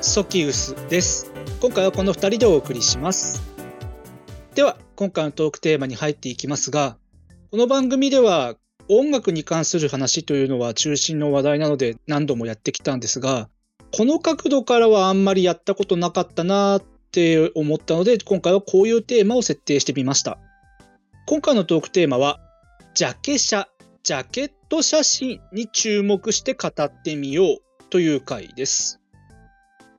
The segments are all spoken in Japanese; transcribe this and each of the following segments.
ソキウスです。今回はこの2人でお送りします。では今回のトークテーマに入っていきますがこの番組では音楽に関する話というのは中心の話題なので何度もやってきたんですがこの角度からはあんまりやったことなかったなって思ったので今回はこういうテーマを設定してみました。今回のトークテーマはジャケ写ジャケット写真に注目して語ってみようという回です。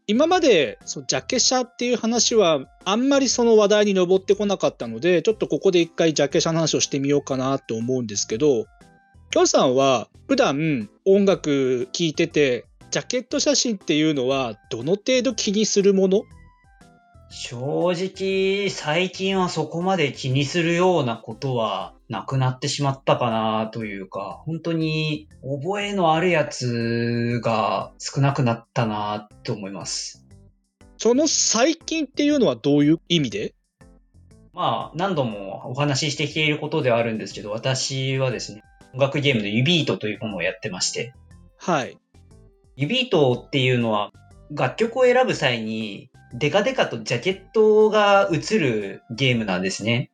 今までそのジャケ写っていう話はあんまりその話題に上ってこなかったのでちょっとここで一回ジャケ写の話をしてみようかなと思うんですけどきょんさんは普段音楽聴いててジャケット写真っていうのはどの程度気にするもの？正直最近はそこまで気にするようなことはなくなってしまったかなというか、本当に覚えのあるやつが少なくなったなと思います。その最近っていうのはどういう意味で？まあ何度もお話ししてきていることではあるんですけど、私はですね、音楽ゲームのユビートというものをやってまして、はい。ユビートっていうのは楽曲を選ぶ際にデカデカとジャケットが映るゲームなんですね。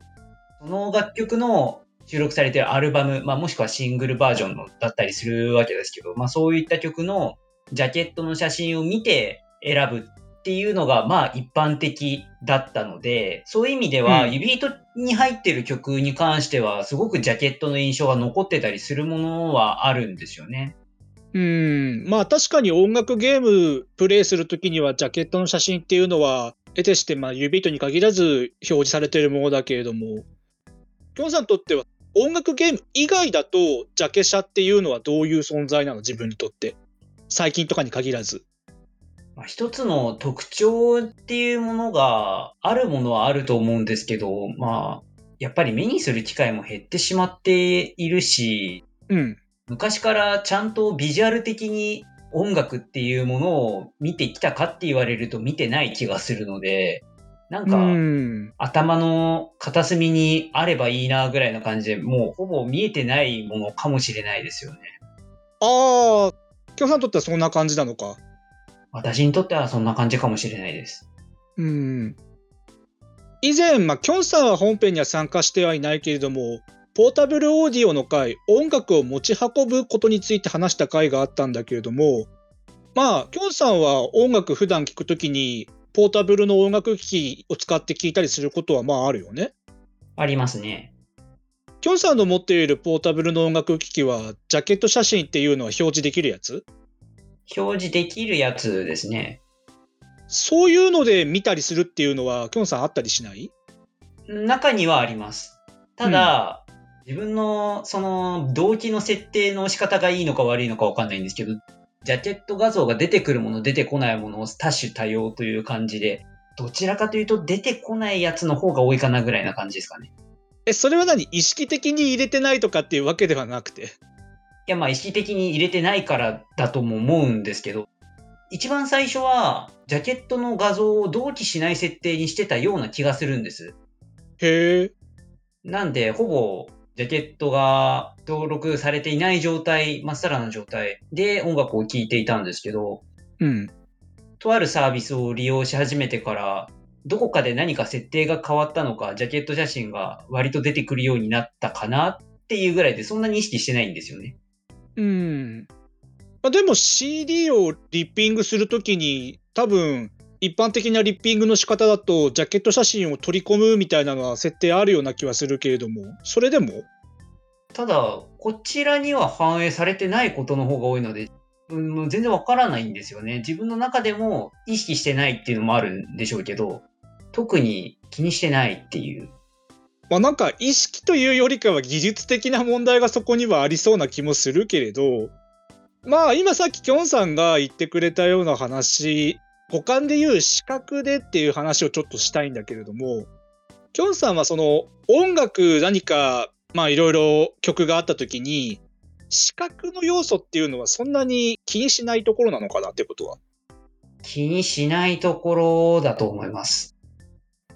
その楽曲の収録されているアルバム、まあ、もしくはシングルバージョンのだったりするわけですけど、まあ、そういった曲のジャケットの写真を見て選ぶっていうのが、まあ、一般的だったので、そういう意味では、うんユビートに入ってる曲に関しては、すごくジャケットの印象が残ってたりするものはあるんですよね。うん、まあ確かに音楽ゲームプレイするときにはジャケットの写真っていうのは得てしてまあ指糸に限らず表示されているものだけれども、きょんさんにとっては音楽ゲーム以外だとジャケ写っていうのはどういう存在なの？自分にとって。最近とかに限らず。まあ一つの特徴っていうものがあるものはあると思うんですけど、まあ、やっぱり目にする機会も減ってしまっているし、うん。昔からちゃんとビジュアル的に音楽っていうものを見てきたかって言われると見てない気がするので、なんか、うん。頭の片隅にあればいいなぐらいの感じで、もうほぼ見えてないものかもしれないですよね。ああ、きょんさんにとってはそんな感じなのか。私にとってはそんな感じかもしれないです。うん。以前、まあ、きょんさんは本編には参加してはいないけれども、ポータブルオーディオの回、音楽を持ち運ぶことについて話した回があったんだけれども、まあ、きょんさんは音楽普段聴くときに、ポータブルの音楽機器を使って聴いたりすることはまああるよね？ありますね。きょんさんの持っているポータブルの音楽機器は、ジャケット写真っていうのは表示できるやつ？表示できるやつですね。そういうので見たりするっていうのは、きょんさんあったりしない？中にはあります。ただ、自分のその動機の設定の仕方がいいのか悪いのかわかんないんですけど、ジャケット画像が出てくるもの、出てこないものを多種多様という感じで、どちらかというと出てこないやつの方が多いかなぐらいな感じですかね。え、それは何？意識的に入れてないとかっていうわけではなくて？いや、まあ意識的に入れてないからだとも思うんですけど、一番最初は、ジャケットの画像を同期しない設定にしてたような気がするんです。へえ。なんで、ほぼ、ジャケットが登録されていない状態、まっさらな状態で音楽を聴いていたんですけど、うん。とあるサービスを利用し始めてから、どこかで何か設定が変わったのか、ジャケット写真が割と出てくるようになったかなっていうぐらいで、そんなに意識してないんですよね。うん。まあ、でも CD をリッピングするときに多分一般的なリッピングの仕方だとジャケット写真を取り込むみたいなのは設定あるような気はするけれどもそれでも？ただ、こちらには反映されてないことの方が多いので、うん、全然わからないんですよね。自分の中でも意識してないっていうのもあるんでしょうけど、特に気にしてないっていう。まあなんか意識というよりかは技術的な問題がそこにはありそうな気もするけれどまあ今さっききょんさんが言ってくれたような話五感でいう視覚でっていう話をちょっとしたいんだけれどもきょんさんはその音楽何かまあいろいろ曲があった時に視覚の要素っていうのはそんなに気にしないところなのかなってことは？気にしないところだと思います。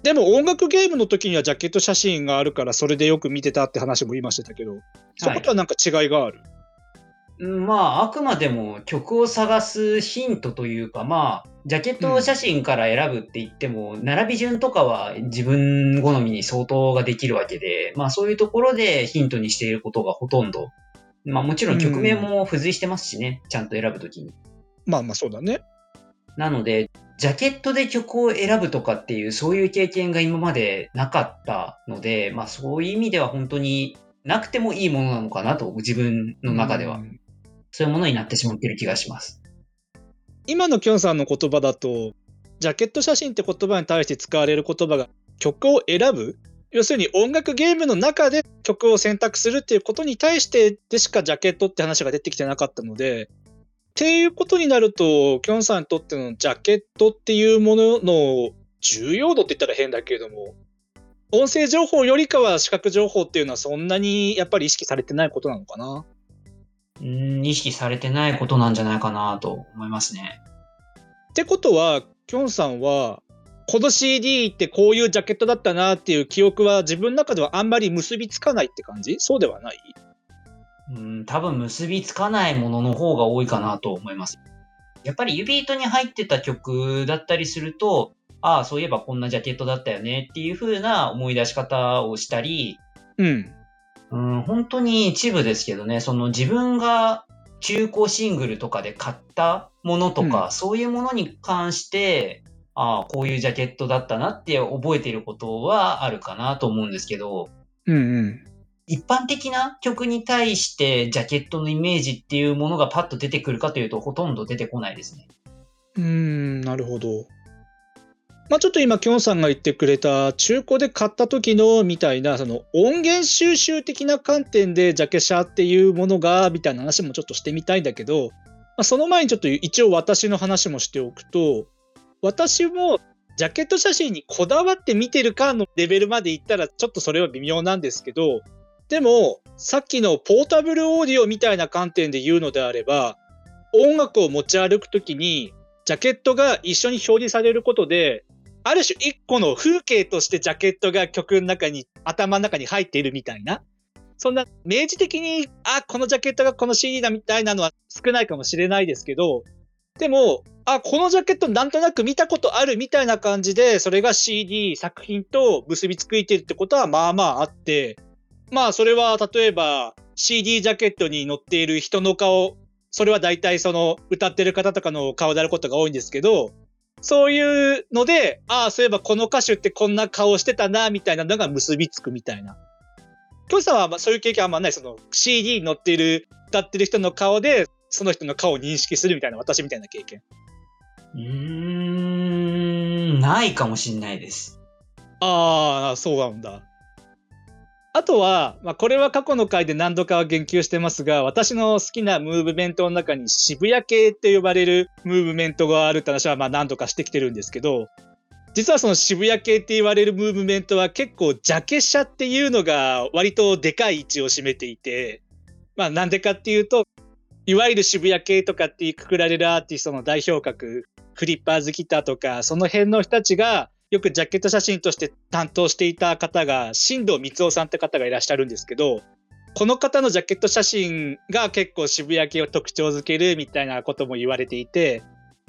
でも音楽ゲームの時にはジャケット写真があるからそれでよく見てたって話も今してたけどそことはなんか違いがある、うんまあ、あくまでも曲を探すヒントというか、まあ、ジャケット写真から選ぶって言っても、並び順とかは自分好みに相当ができるわけで、まあそういうところでヒントにしていることがほとんど。まあもちろん曲名も付随してますしね、ちゃんと選ぶときに。まあまあそうだねなので、ジャケットで曲を選ぶとかっていう、そういう経験が今までなかったので、まあそういう意味では本当になくてもいいものなのかなと、自分の中では。うんそういうものになってしまってる気がします。今のきょんさんの言葉だとジャケット写真って言葉に対して使われる言葉が曲を選ぶ要するに音楽ゲームの中で曲を選択するっていうことに対してでしかジャケットって話が出てきてなかったのでっていうことになるときょんさんにとってのジャケットっていうものの重要度って言ったら変だけれども音声情報よりかは視覚情報っていうのはそんなにやっぱり意識されてないことなのかなうん、意識されてないことなんじゃないかなと思いますね。ってことは、きょんさんは、この CD ってこういうジャケットだったなっていう記憶は自分の中ではあんまり結びつかないって感じ？そうではない？うん、多分結びつかないものの方が多いかなと思います。やっぱり指糸に入ってた曲だったりすると、ああ、そういえばこんなジャケットだったよねっていう風な思い出し方をしたり、うん。うん、本当に一部ですけどね、その自分が中古シングルとかで買ったものとか、うんそういうものに関して、ああ、こういうジャケットだったなって覚えていることはあるかなと思うんですけど、うんうん。一般的な曲に対してジャケットのイメージっていうものがパッと出てくるかというと、ほとんど出てこないですね。うーん、なるほど。まあちょっと今、きょんさんが言ってくれた中古で買った時のみたいな、その音源収集的な観点でジャケ写っていうものが、みたいな話もちょっとしてみたいんだけど、まあ、その前にちょっと一応私の話もしておくと、私もジャケット写真にこだわって見てるかのレベルまでいったらちょっとそれは微妙なんですけど、でもさっきのポータブルオーディオみたいな観点で言うのであれば、音楽を持ち歩くときにジャケットが一緒に表示されることで、ある種一個の風景としてジャケットが曲の中に、頭の中に入っているみたいな。そんな明示的に、あ、このジャケットがこの CD だみたいなのは少ないかもしれないですけど、でも、あ、このジャケットなんとなく見たことあるみたいな感じで、それが CD 作品と結びついてるってことはまあまああって、まあそれは例えば CD ジャケットに載っている人の顔、それは大体その歌ってる方とかの顔であることが多いんですけど、そういうので、ああ、そういえばこの歌手ってこんな顔してたな、みたいなのが結びつくみたいな。きょんさんはまあそういう経験あんまない。その CD に載っている、歌ってる人の顔で、その人の顔を認識するみたいな、私みたいな経験。うーん、ないかもしんないです。ああ、そうなんだ。あとは、まあ、これは過去の回で何度かは言及してますが、私の好きなムーブメントの中に渋谷系って呼ばれるムーブメントがあるって話はまあ何度かしてきてるんですけど、実はその渋谷系って言われるムーブメントは結構ジャケ写っていうのが割とでかい位置を占めていて、まあなんでかっていうと、いわゆる渋谷系とかってくくられるアーティストの代表格、フリッパーズギターとか、その辺の人たちがよくジャケット写真として担当していた方が、新藤光夫さんって方がいらっしゃるんですけど、この方のジャケット写真が結構渋谷系を特徴づけるみたいなことも言われていて、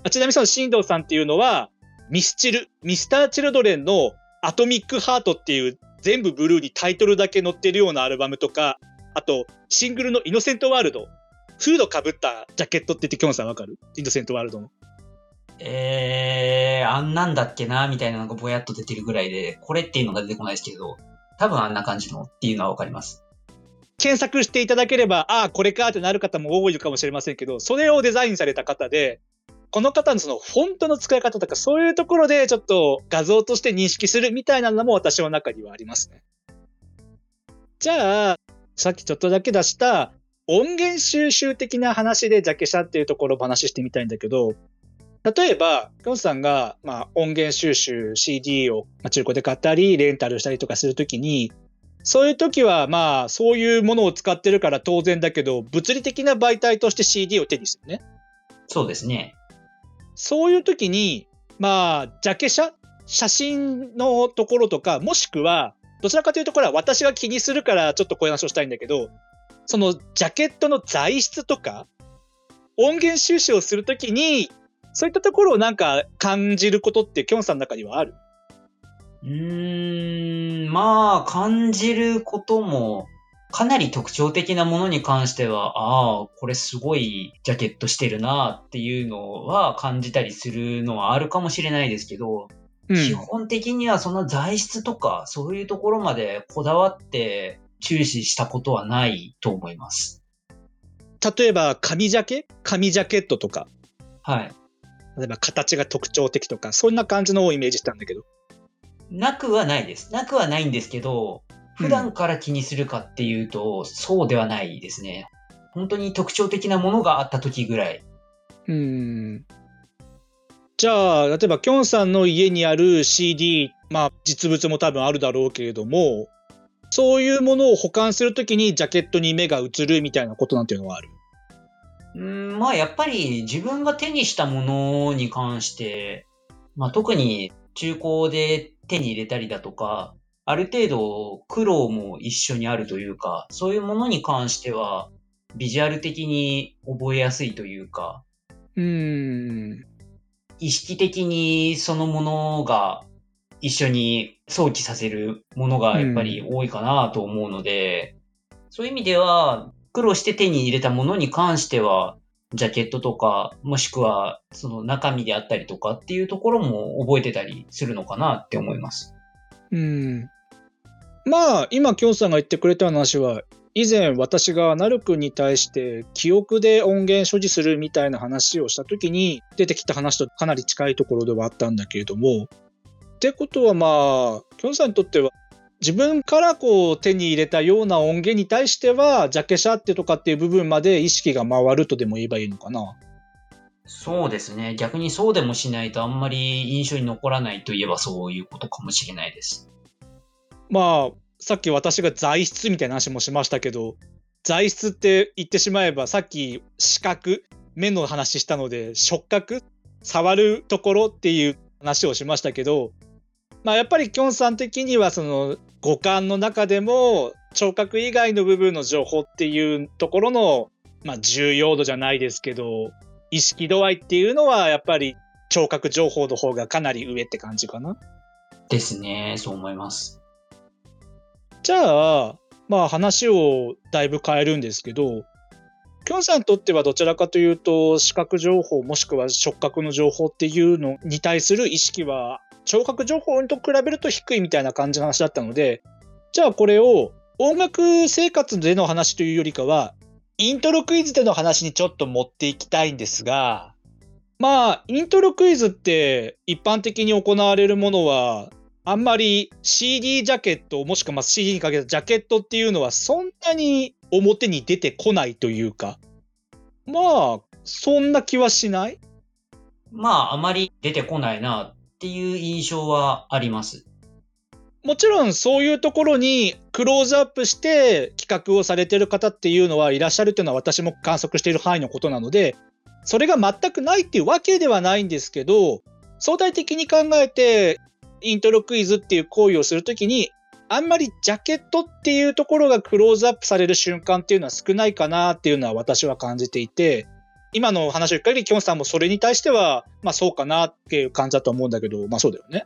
ちなみにその新藤さんっていうのは、ミスチル、ミスターチルドレンのアトミックハートっていう全部ブルーにタイトルだけ載ってるようなアルバムとか、あとシングルのイノセントワールド、フードかぶったジャケットって言ってキョンさんわかる？イノセントワールドの。えー、あんなんだっけな、みたいなのがぼやっと出てるぐらいで、これっていうのが出てこないですけど、多分あんな感じのっていうのはわかります。検索していただければ、ああ、これかってなる方も多いかもしれませんけど、それをデザインされた方で、この方のそのフォントの使い方とか、そういうところでちょっと画像として認識するみたいなのも私の中にはありますね。じゃあ、さっきちょっとだけ出した音源収集的な話でジャケ写っていうところを話ししてみたいんだけど、例えば、きょんさんが、まあ、音源収集 CD を中古で買ったり、レンタルしたりとかするときに、そういう時は、まあ、そういうものを使ってるから当然だけど、物理的な媒体として CD を手にするね。そうですね。そういう時に、まあ、ジャケ写写真のところとか、もしくは、どちらかというと、これは私が気にするから、ちょっとこういう話をしたいんだけど、そのジャケットの材質とか、音源収集をするときに、そういったところをなんか感じることって、きょんさんの中にはある？うーん、まあ、感じることも、かなり特徴的なものに関しては、ああ、これすごいジャケットしてるなっていうのは感じたりするのはあるかもしれないですけど、うん基本的にはその材質とか、そういうところまでこだわって注視したことはないと思います。例えば、紙ジャケ？紙ジャケットとか、はい。例えば形が特徴的とか、そんな感じのをイメージしたんだけど。なくはないです。なくはないんですけど、普段から気にするかっていうと、そうではないですね。本当に特徴的なものがあった時ぐらい。うーん。じゃあ、例えば、きょんさんの家にある CD、まあ、実物も多分あるだろうけれども、そういうものを保管するときにジャケットに目が移るみたいなことなんていうのはある？うーん、まあやっぱり自分が手にしたものに関して、まあ特に中古で手に入れたりだとか、ある程度苦労も一緒にあるというか、そういうものに関しては、ビジュアル的に覚えやすいというか、うーん。意識的にそのものが一緒に想起させるものがやっぱり多いかなと思うので、そういう意味では苦労して手に入れたものに関しては、ジャケットとか、もしくはその中身であったりとかっていうところも覚えてたりするのかなって思います。うん。まあ、今、きょんさんが言ってくれた話は、以前私がなるくんに対して記憶で音源所持するみたいな話をした時に出てきた話とかなり近いところではあったんだけれどもってことはまあきょんさんにとっては自分からこう手に入れたような音源に対してはジャケ写ってとかっていう部分まで意識が回るとでも言えばいいのかな？そうですね。逆にそうでもしないとあんまり印象に残らないといえばそういうことかもしれないです。まあさっき私が材質みたいな話もしましたけど材質って言ってしまえばさっき視覚目の話したので触覚？触るところっていう話をしましたけどまあやっぱりきょんさん的にはその五感の中でも聴覚以外の部分の情報っていうところの、まあ、重要度じゃないですけど意識度合いっていうのはやっぱり聴覚情報の方がかなり上って感じかな。ですね。そう思います。じゃあ、まあ話をだいぶ変えるんですけど、きょんさんにとってはどちらかというと、視覚情報もしくは触覚の情報っていうのに対する意識は、聴覚情報と比べると低いみたいな感じの話だったので、じゃあこれを音楽生活での話というよりかは、イントロクイズでの話にちょっと持っていきたいんですが、まあ、イントロクイズって一般的に行われるものは、あんまり CD ジャケットもしくはま CD にかけたジャケットっていうのはそんなに表に出てこないというかまあそんな気はしない？まあ、あまり出てこないなっていう印象はあります。もちろんそういうところにクローズアップして企画をされてる方っていうのはいらっしゃるっていうのは私も観測している範囲のことなのでそれが全くないっていうわけではないんですけど相対的に考えてイントロクイズっていう行為をするときに、あんまりジャケットっていうところがクローズアップされる瞬間っていうのは少ないかなっていうのは私は感じていて、今の話を聞く限り、キョンさんもそれに対しては、まあそうかなっていう感じだと思うんだけど、まあそうだよね。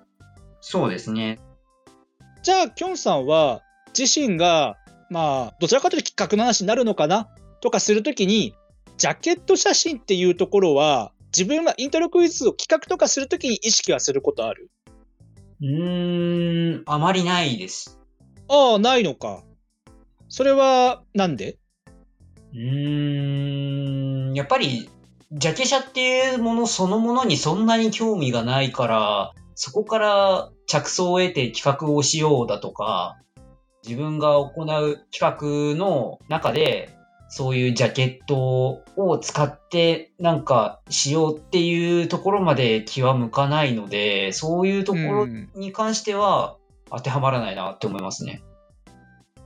そうですね。じゃあ、キョンさんは自身が、まあ、どちらかというと企画の話になるのかな？とかするときに、ジャケット写真っていうところは、自分がイントロクイズを企画とかするときに意識はすることある？うーん、あまりないです。ああ、ないのか。それは、なんで？うーん、やっぱり、ジャケ写っていうものそのものにそんなに興味がないから、そこから着想を得て企画をしようだとか、自分が行う企画の中で、そういうジャケットを使ってなんかしようっていうところまで気は向かないので、そういうところに関しては当てはまらないなって思いますね。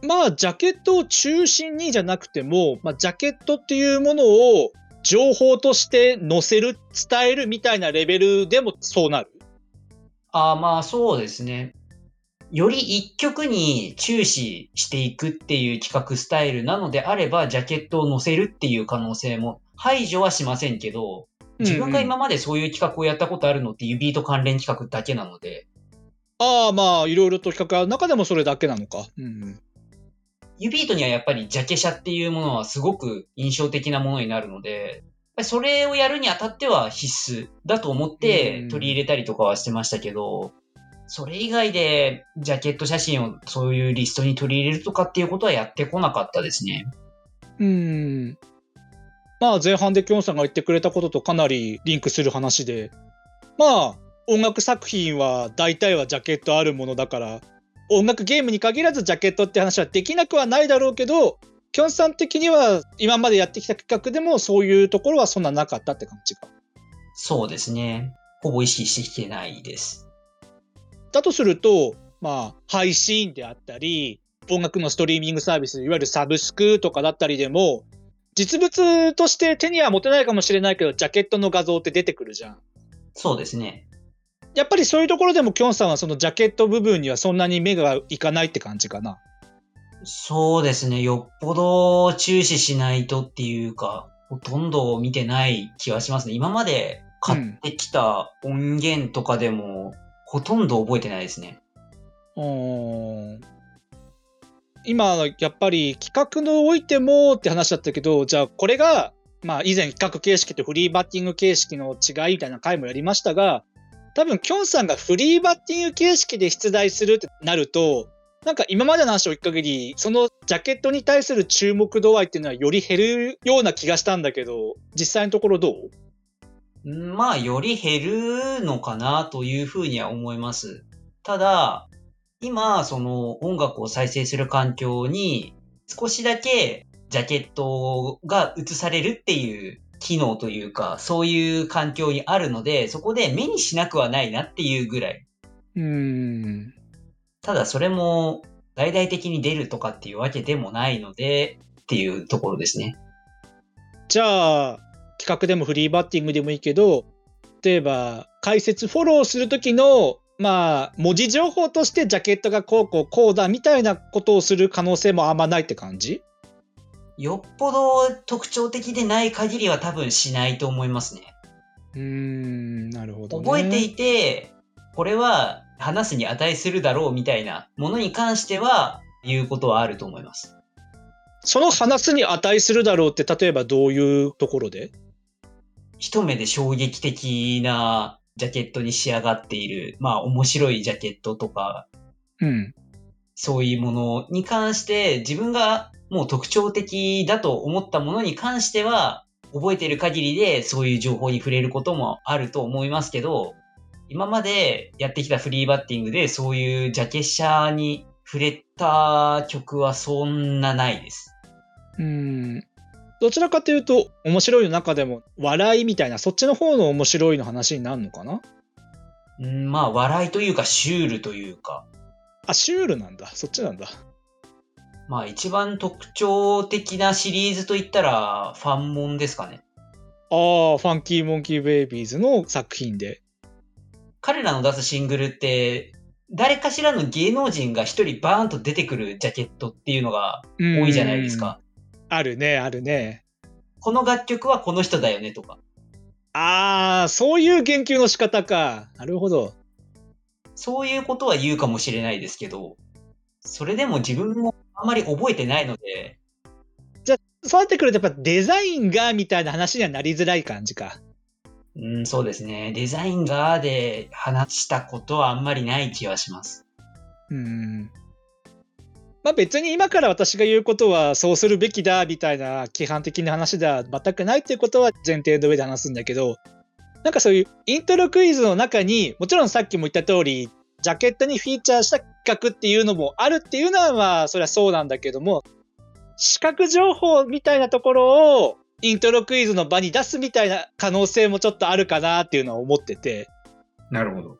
まあ、ジャケットを中心にじゃなくても、まあ、ジャケットっていうものを情報として載せる、伝えるみたいなレベルでもそうなるあまあそうですね。より一曲に注視していくっていう企画スタイルなのであれば、ジャケットを載せるっていう可能性も排除はしませんけど、自分が今までそういう企画をやったことあるのって指と関連企画だけなので。ああ、まあ、いろいろと企画ある中でもそれだけなのか。うん、指糸にはやっぱりジャケ写っていうものはすごく印象的なものになるので、それをやるにあたっては必須だと思って取り入れたりとかはしてましたけど、それ以外でジャケット写真をそういうリストに取り入れるとかっていうことはやってこなかったですね。うん。まあ前半できょんさんが言ってくれたこととかなりリンクする話で、まあ音楽作品は大体はジャケットあるものだから、音楽ゲームに限らずジャケットって話はできなくはないだろうけど、きょんさん的には今までやってきた企画でもそういうところはそんななかったって感じか。そうですね。ほぼ意識してきてないです。だとすると、まあ、配信であったり、音楽のストリーミングサービス、いわゆるサブスクとかだったりでも、実物として手には持てないかもしれないけど、ジャケットの画像って出てくるじゃん。そうですね。やっぱりそういうところでも、きょんさんはそのジャケット部分にはそんなに目がいかないって感じかな。そうですね。よっぽど注視しないとっていうか、ほとんど見てない気はしますね。今まで買ってきた音源とかでも、ほとんど覚えてないですね。今、やっぱり企画のおいてもって話だったけど、じゃあこれが、まあ以前企画形式とフリーバッティング形式の違いみたいな回もやりましたが、多分きょんさんがフリーバッティング形式で出題するってなると、なんか今までの話を聞く限り、そのジャケットに対する注目度合いっていうのはより減るような気がしたんだけど、実際のところどう？まあ、より減るのかなというふうには思います。ただ、今、その音楽を再生する環境に少しだけジャケットが映されるっていう機能というか、そういう環境にあるので、そこで目にしなくはないなっていうぐらい。うん。ただそれも大々的に出るとかっていうわけでもないので、っていうところですね。じゃあ、企画でもフリーバッティングでもいいけど、例えば解説フォローする時のまあ文字情報としてジャケットがこうこうこうだみたいなことをする可能性もあんまないって感じ？よっぽど特徴的でない限りは多分しないと思いますね。うーん、なるほど、ね、覚えていて、これは話すに値するだろうみたいなものに関しては言うことはあると思います。その話すに値するだろうって例えばどういうところで？一目で衝撃的なジャケットに仕上がっている、まあ面白いジャケットとか、うん。そういうものに関して自分がもう特徴的だと思ったものに関しては覚えている限りでそういう情報に触れることもあると思いますけど、今までやってきたフリーバッティングでそういうジャケ写に触れた曲はそんなないです。うん。どちらかというと、面白いの中でも、笑いみたいな、そっちの方の面白いの話になるのかな？うん、まあ、笑いというか、シュールというか。あ、シュールなんだ。そっちなんだ。まあ、一番特徴的なシリーズといったら、ファンモンですかね。ああ、ファンキーモンキーベイビーズの作品で。彼らの出すシングルって、誰かしらの芸能人が一人バーンと出てくるジャケットっていうのが多いじゃないですか。あるね、あるね。この楽曲はこの人だよねとか。ああ、そういう言及の仕方か。なるほど。そういうことは言うかもしれないですけど、それでも自分もあんまり覚えてないので。じゃあ、そうなってくるとやっぱデザインがみたいな話にはなりづらい感じか。うん、そうですね。デザインがで話したことはあんまりない気はします。うん。まあ、別に今から私が言うことはそうするべきだみたいな規範的な話では全くないっていうことは前提の上で話すんだけどなんかそういうイントロクイズの中にもちろんさっきも言った通りジャケットにフィーチャーした企画っていうのもあるっていうのはまあそれはそうなんだけども視覚情報みたいなところをイントロクイズの場に出すみたいな可能性もちょっとあるかなっていうのは思ってて、なるほど。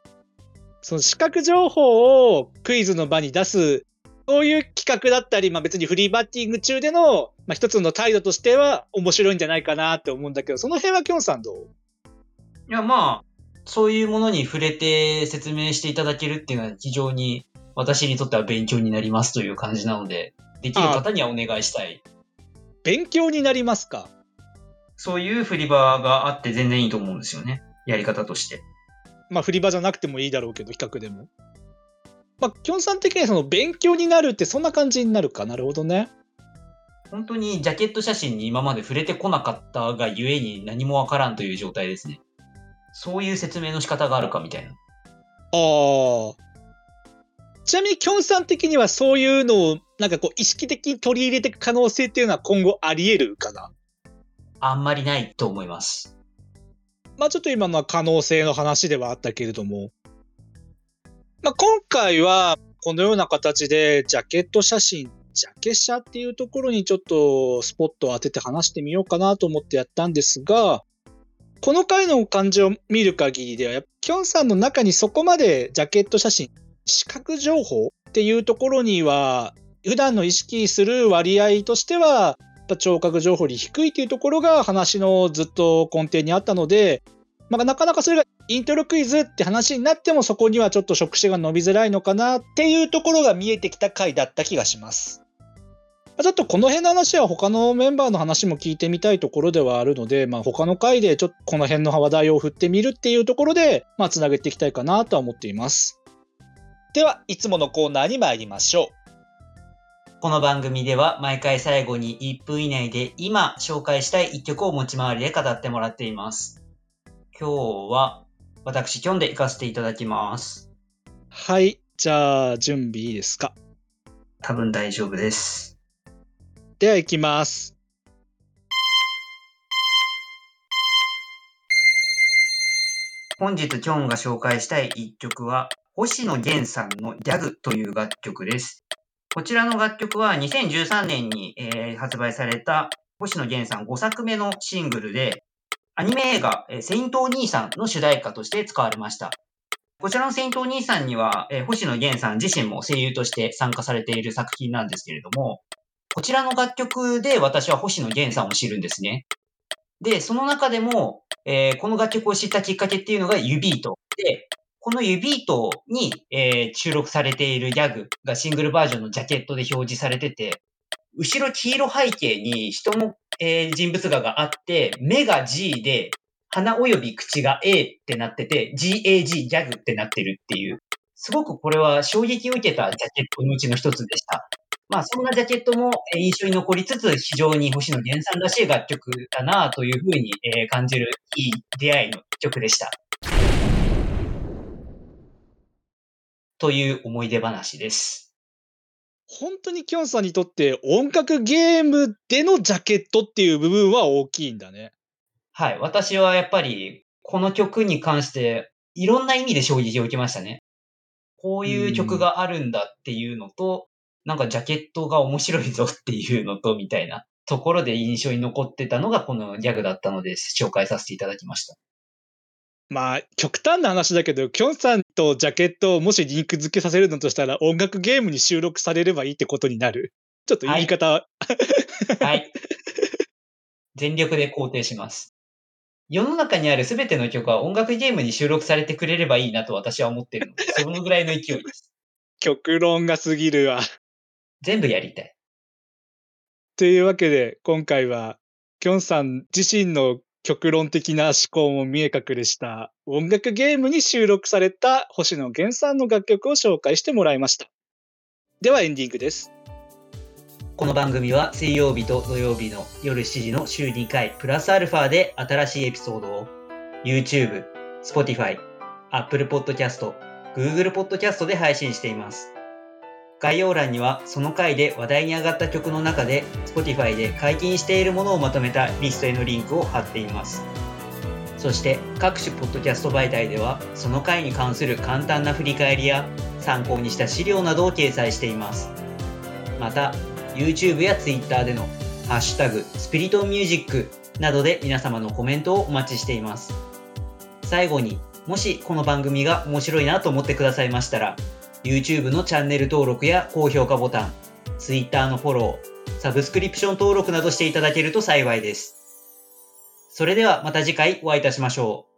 その視覚情報をクイズの場に出す、そういう企画だったり、まあ別にフリーバッティング中での、まあ一つの態度としては面白いんじゃないかなって思うんだけど、その辺はきょんさんどう？いや、まあ、そういうものに触れて説明していただけるっていうのは非常に私にとっては勉強になりますという感じなので、できる方にはお願いしたい。勉強になりますか？そういう振り場があって全然いいと思うんですよね。やり方として。まあ振り場じゃなくてもいいだろうけど、比較でも。まあ、きょんさん的にはその勉強になるってそんな感じになるか？なるほどね。本当にジャケット写真に今まで触れてこなかったがゆえに何もわからんという状態ですね。そういう説明の仕方があるかみたいな。ああ。ちなみにきょんさん的にはそういうのをなんかこう意識的に取り入れていく可能性っていうのは今後あり得るかな？あんまりないと思います。まあちょっと今のは可能性の話ではあったけれども。まあ今回はこのような形でジャケット写真、ジャケ写っていうところにちょっとスポットを当てて話してみようかなと思ってやったんですが、この回の感じを見る限りでは、キョンさんの中にそこまでジャケット写真、視覚情報っていうところには、普段の意識する割合としては、聴覚情報より低いというところが話のずっと根底にあったので、まあ、なかなかそれがイントロクイズって話になってもそこにはちょっと触手が伸びづらいのかなっていうところが見えてきた回だった気がします。ちょっとこの辺の話は他のメンバーの話も聞いてみたいところではあるので、まあ、他の回でちょっとこの辺の話題を振ってみるっていうところで、まあ、つなげていきたいかなとは思っています。では、いつものコーナーに参りましょう。この番組では毎回最後に1分以内で今紹介したい1曲を持ち回りで語ってもらっています。今日は私、キョンで行かせていただきます。はい。じゃあ、準備いいですか？多分大丈夫です。では、行きます。本日キョンが紹介したい1曲は、星野源さんのギャグという楽曲です。こちらの楽曲は2013年に、えー発売された星野源さん5作目のシングルで、アニメ映画、えーセイントお兄さんの主題歌として使われました。こちらのセイントお兄さんには、えー星野源さん自身も声優として参加されている作品なんですけれども、こちらの楽曲で私は星野源さんを知るんですね。で、その中でも、えーこの楽曲を知ったきっかけっていうのがユビートで、このユビートに、えー収録されているギャグがシングルバージョンのジャケットで表示されてて、後ろ黄色背景に人の、えー人物画があって、目が G で、鼻及び口が A ってなってて、GAG ギャグってなってるっていう、すごくこれは衝撃を受けたジャケットのうちの一つでした。まあ、そんなジャケットもえー印象に残りつつ、非常に星野源さんらしい楽曲だなというふうにえー感じるいい出会いの曲でした。という思い出話です。本当にキョンさんにとって音楽ゲームでのジャケットっていう部分は大きいんだね。はい。私はやっぱり、この曲に関して、いろんな意味で衝撃を受けましたね。こういう曲があるんだっていうのと、なんかジャケットが面白いぞっていうのと、みたいなところで印象に残ってたのがこのギャグだったので、紹介させていただきました。まあ、極端な話だけど、キョンさんとジャケットをもしリンク付けさせるのとしたら、音楽ゲームに収録されればいいってことになる。ちょっと言い方、はい。全力で肯定します。世の中にあるすべての曲は音楽ゲームに収録されてくれればいいなと私は思ってるので、そのぐらいの勢いです。極論が過ぎるわ。全部やりたい。というわけで、今回は、キョンさん自身の極論的な思考も見え隠れした音楽ゲームに収録された星野源さんの楽曲を紹介してもらいました。ではエンディングです。この番組は水曜日と土曜日の夜7時の週2回プラスアルファで新しいエピソードを YouTube、Spotify、Apple Podcast、Google Podcast で配信しています。概要欄にはその回で話題に上がった曲の中で Spotify で解禁しているものをまとめたリストへのリンクを貼っています。そして各種ポッドキャスト媒体ではその回に関する簡単な振り返りや参考にした資料などを掲載しています。また、YouTube や Twitter でのハッシュタグスピリトミュージックなどで皆様のコメントをお待ちしています。最後に、もしこの番組が面白いなと思ってくださいましたら、YouTube のチャンネル登録や高評価ボタン、Twitter のフォロー、サブスクリプション登録などしていただけると幸いです。それではまた次回お会いいたしましょう。